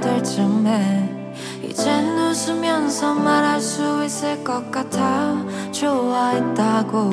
될 쯤에 이젠 웃으면서 말할 수 있을 것 같아. 좋아했다고.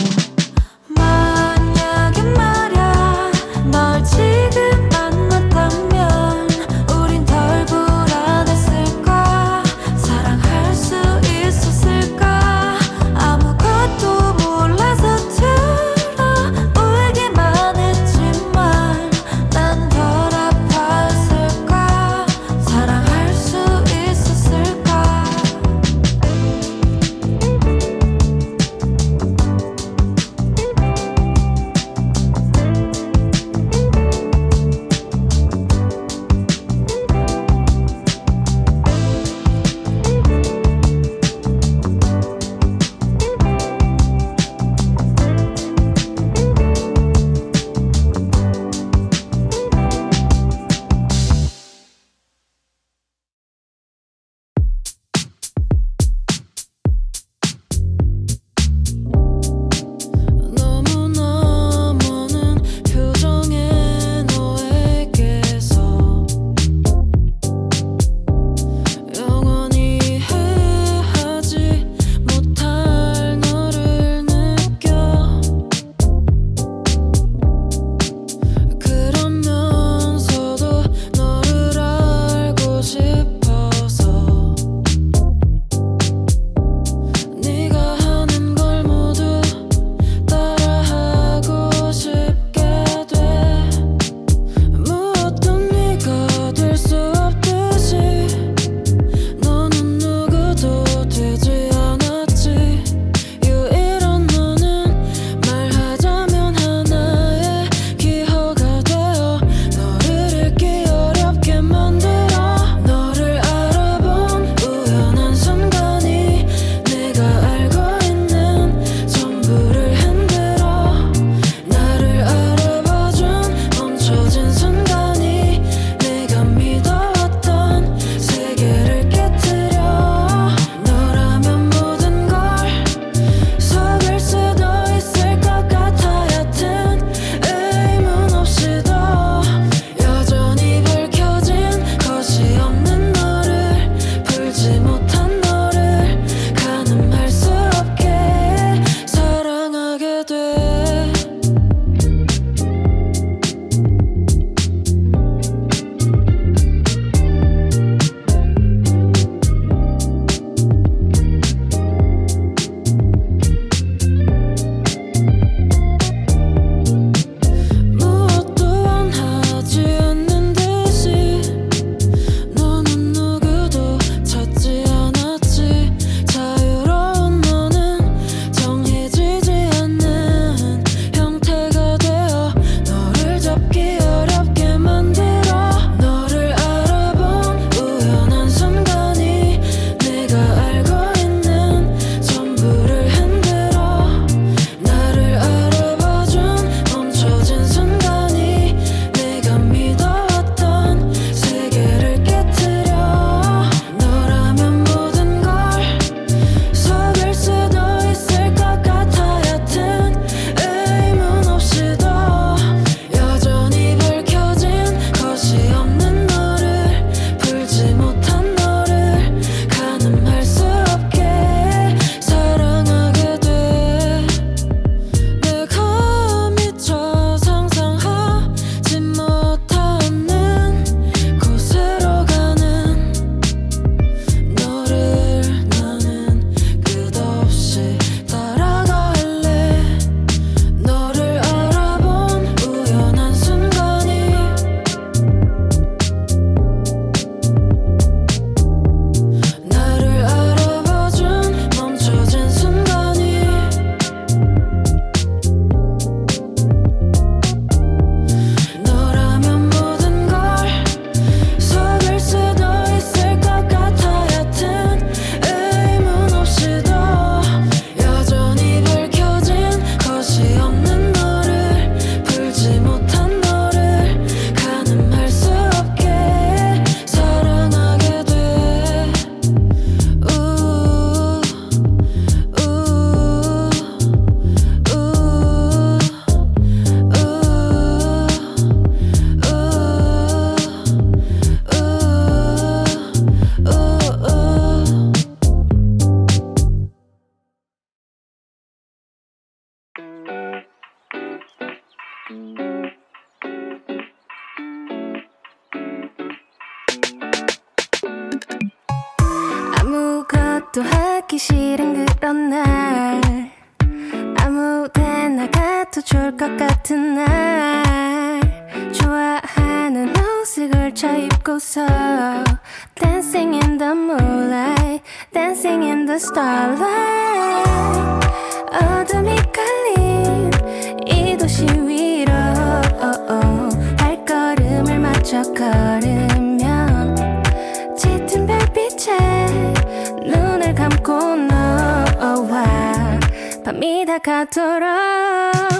좋을 것 같은 날. 좋아하는 옷을 걸쳐 입고서 Dancing in the moonlight Dancing in the starlight. 어둠이 깔린 이 도시 위로 발걸음을 맞춰 걸으면 짙은 별빛에 눈을 감고 너와 밤이 다 가도록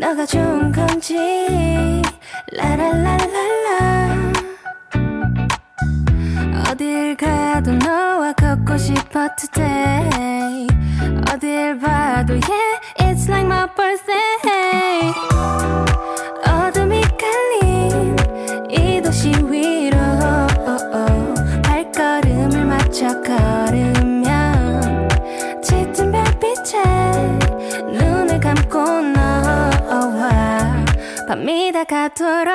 너가 좋은 건지. 라라라라라. 어딜 가도 너와 걷고 싶어 today. 어딜 봐도 yeah it's like my birthday. 어둠이 깔린 이 도시 위로 발걸음을 맞춰 걸음. 밤이 다. 가토록.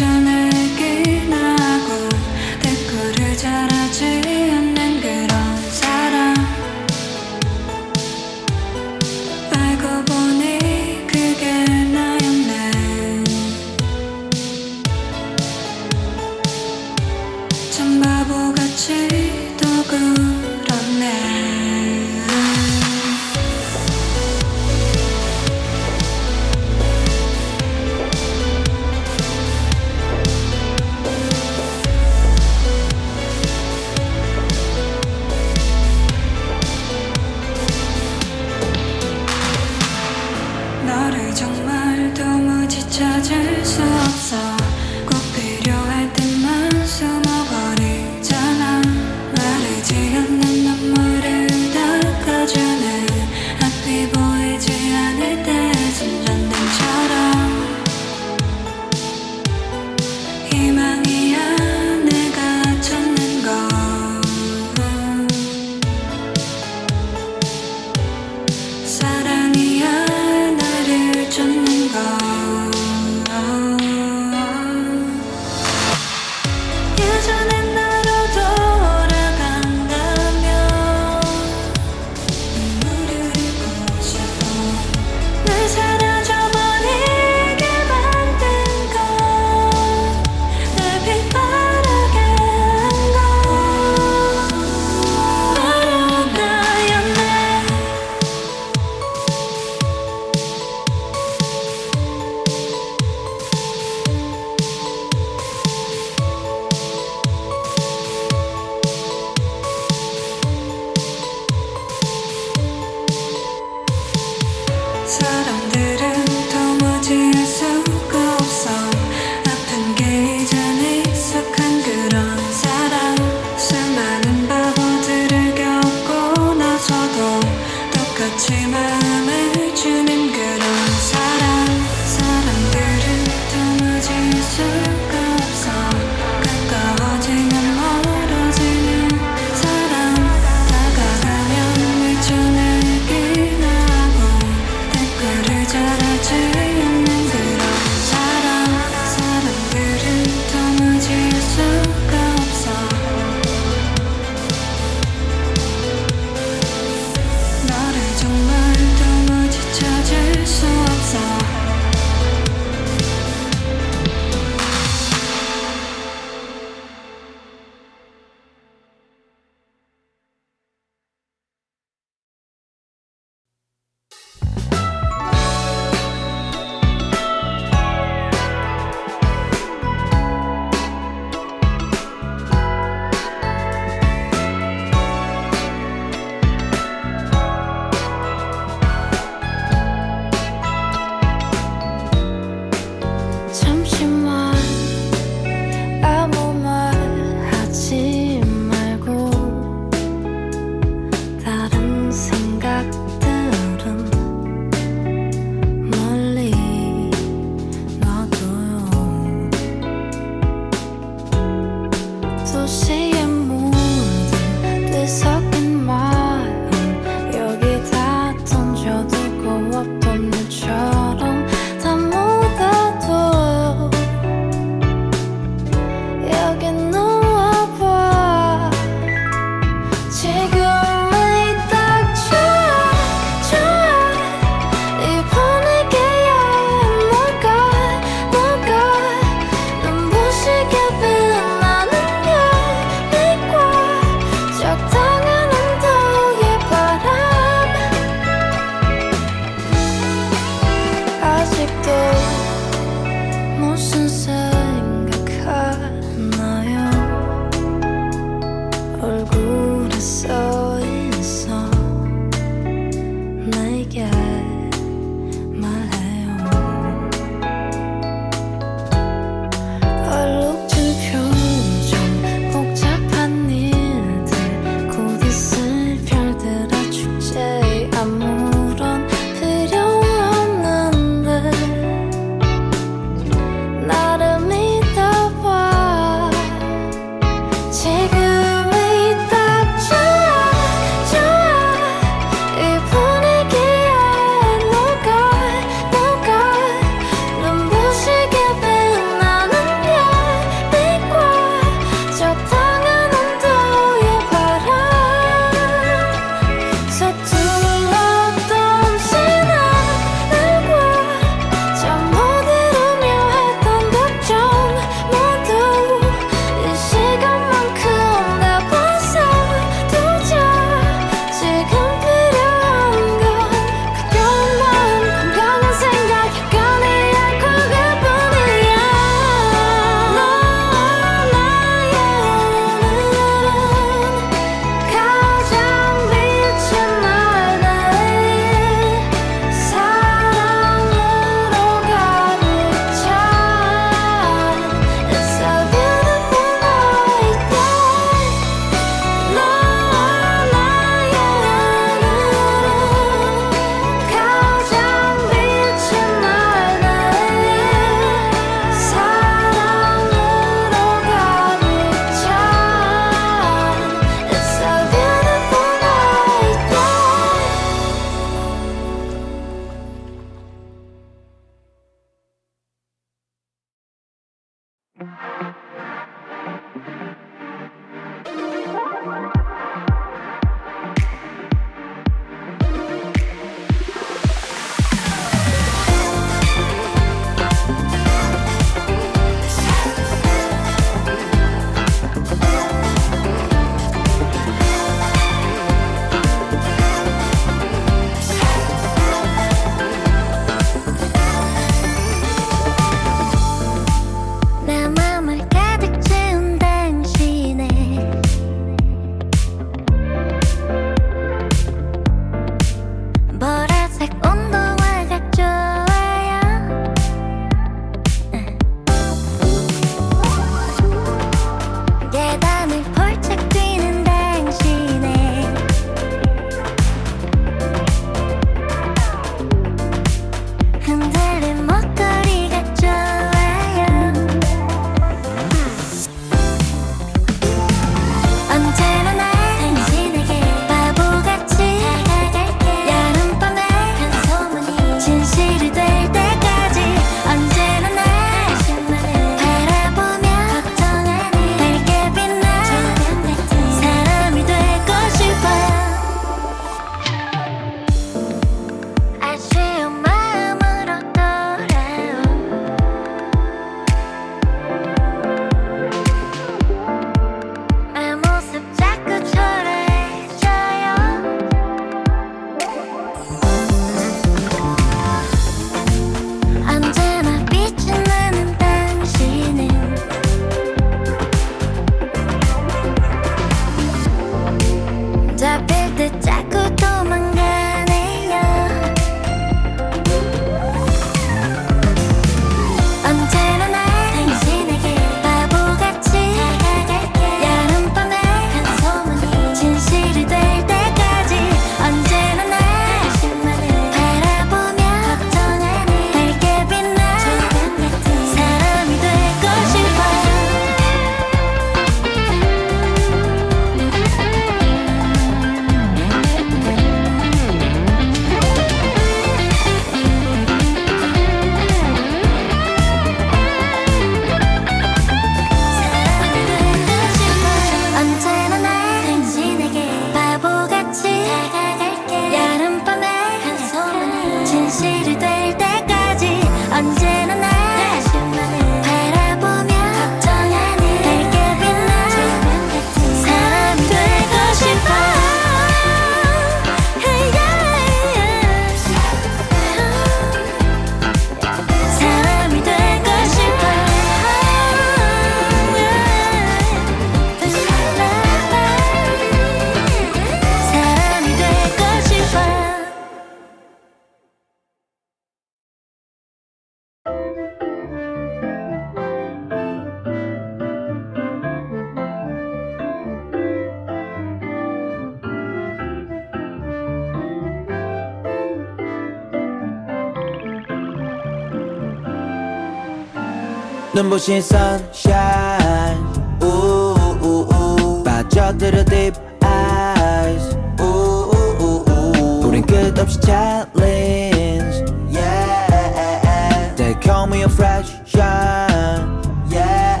눈부신 sunshine 우우우우 빠져들어 deep eyes 우우우우 우린 끝없이 challenge yeah They call me a fresh shine yeah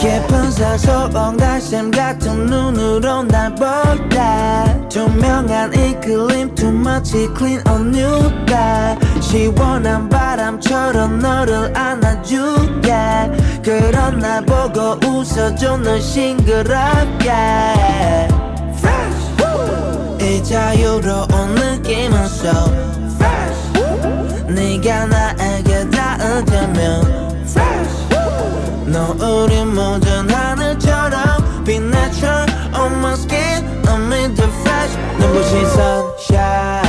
깊은 사소한 갈샘 같은 눈으로 날 볼다 투명한 이 그림 too much clean on new guy 시원한 바람처럼 너를 안아줄게. 그런 날 보고 웃어줘 널 싱그럽게. Fresh. 이 자유로운 느낌은 so fresh. 네가 나에게 닿으면. Fresh. 너 우리 모든 하늘처럼 빛나쳐 On my skin I'm in the fresh. 눈부신 sunshine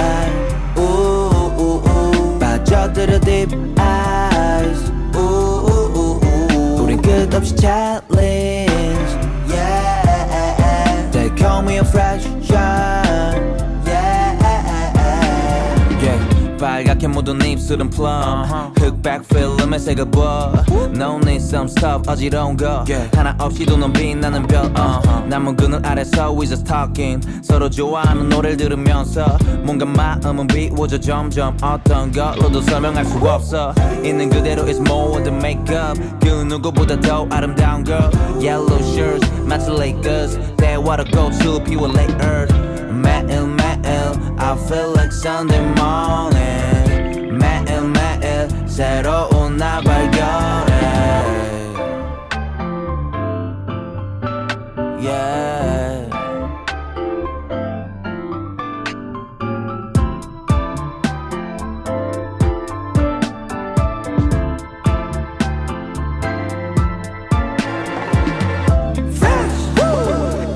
우린 끝없이 challenge Yeah They call me a fresh 빨갛게 묻은 입술은 plum. 흑백 필름에 색을 부어 No need some stuff 어지러운 거. 하나 없이도 넌 빛나는 별 uh. 남은 그늘 아래서 we just talking. 서로 좋아하는 노래를 들으면서 뭔가 마음은 비워져 점점 어떤 걸로도 설명할 수 없어. 있는 그대로 is more than makeup. 그 누구보다 더 아름다운 girl Yellow shirts 마치 Lakers. 대화로 go to pure late earth 매일 매일 I feel like Sunday morning 매일 매일 새로운 날 발견해 Yeah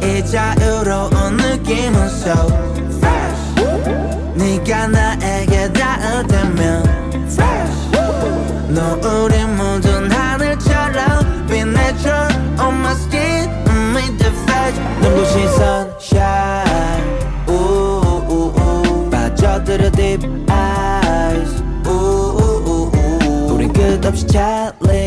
이 자유로운 느낌은 so 빠져들어 deep eyes 우우우우 우린 끝없이 challenge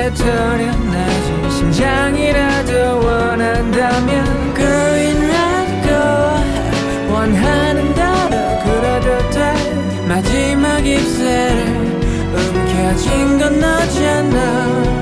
내게 도련하지 심장이라도 원한다면 Green Red 원하는 대로 그래도 돼. 마지막 입술을 움켜진 건 너잖아.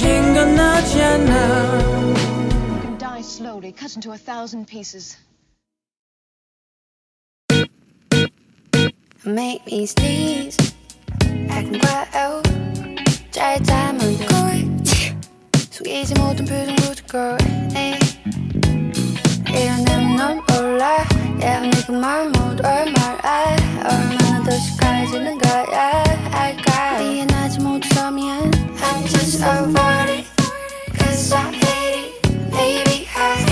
And die slowly, cut into a thousand pieces. Make me sneeze. 악과오 잘 담은 꼴 숨기지 못한 표정 부족걸 이러내면 넌 몰라 Yeah, 내가 말못 얼마나 얼마나 더 식해지는 거야 알까 이해하지 못해서 미안 I just avoid it Cause I hate it, baby, I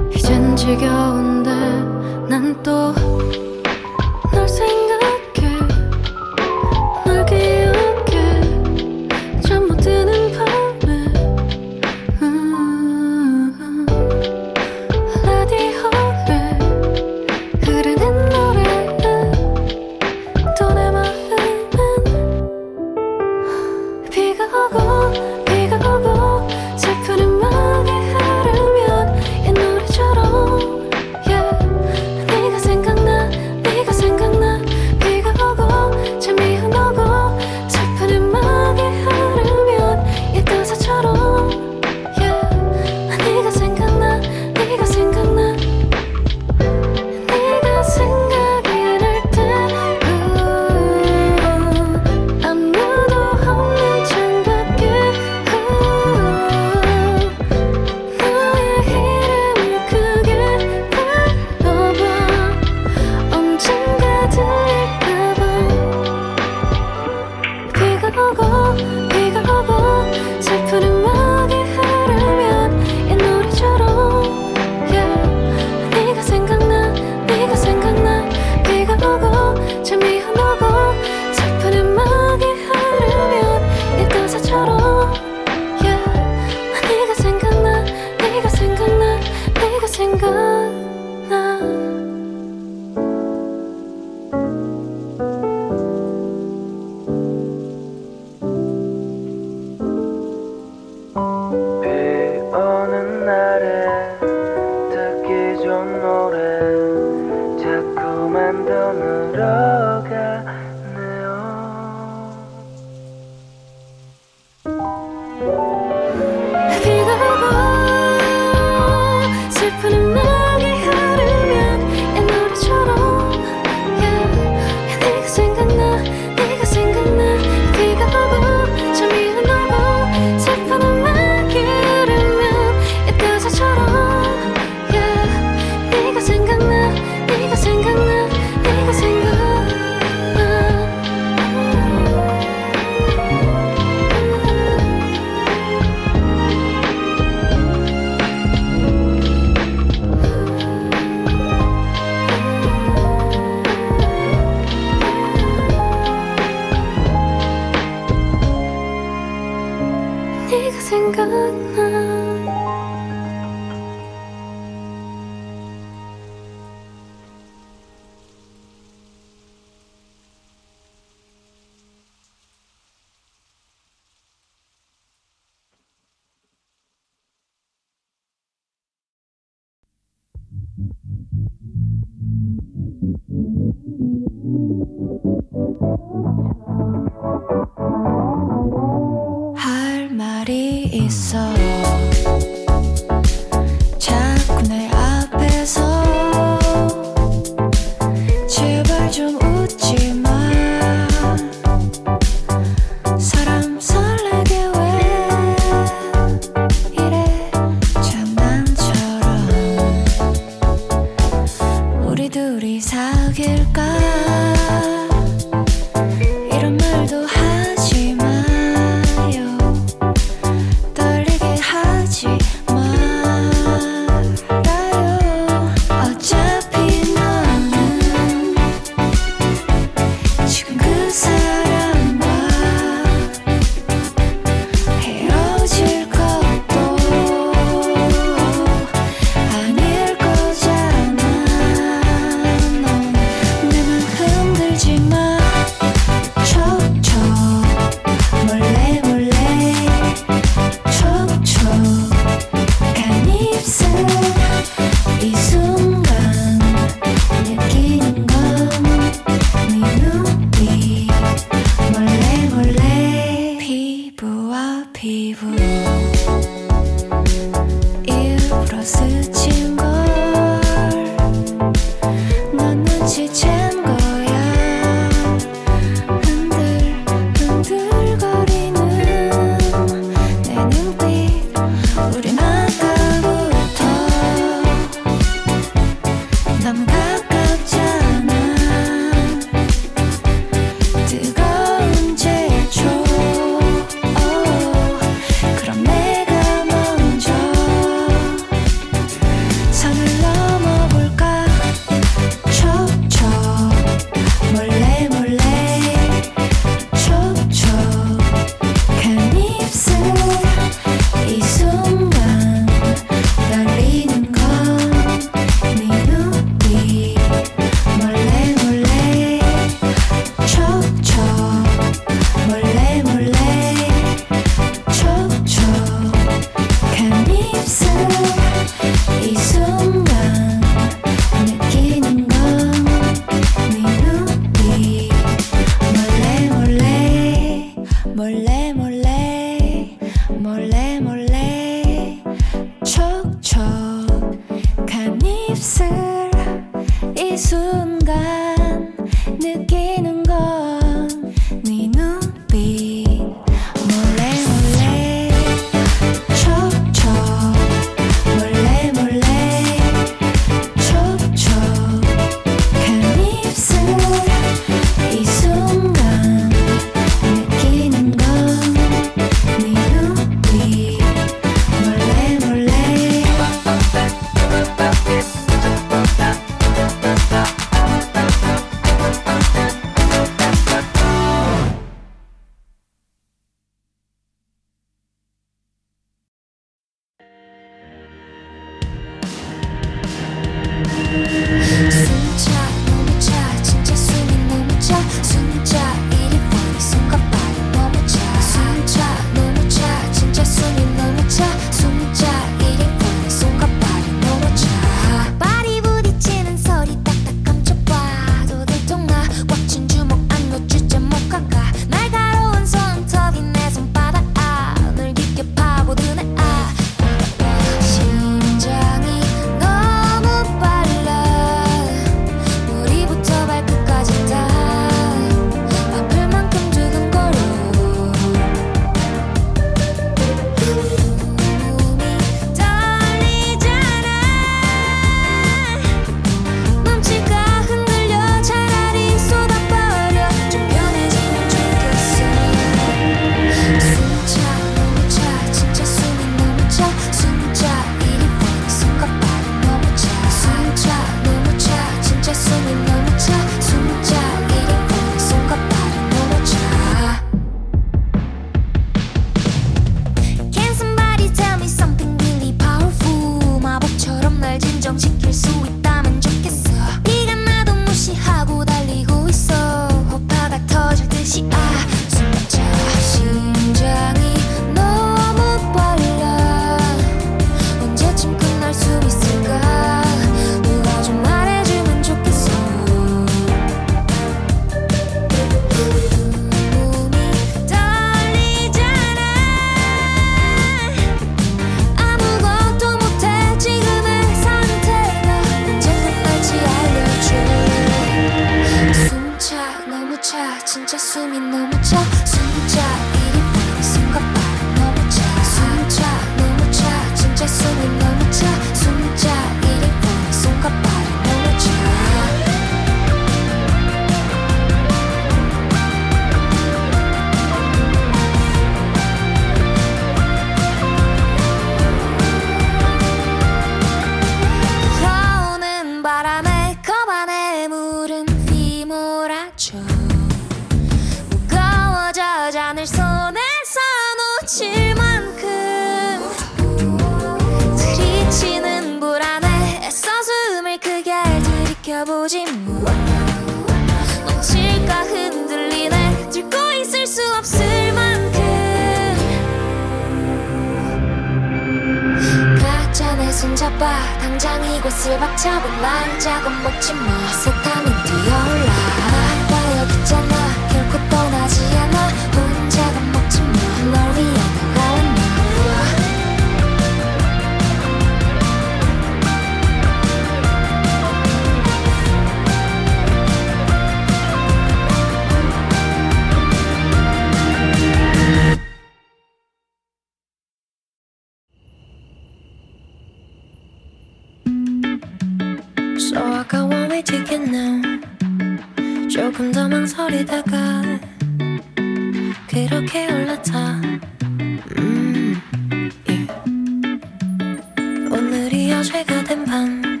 오늘이 어제가 된 밤.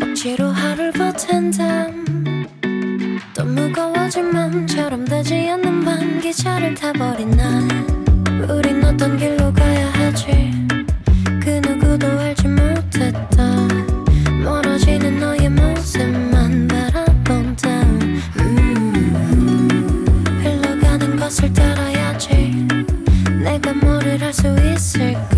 억지로 하루를 버틴 잠또 무거워진 맘처럼 되지 않는 밤. 기차를 타버린 날. 우린 어떤 길로 가야 하지? 그 누구도 알지 못했다 멀어지는 너의 모습만 바라본 다음 흘러가는 것을 따라야지. 내가 뭐를 할 수 있을까?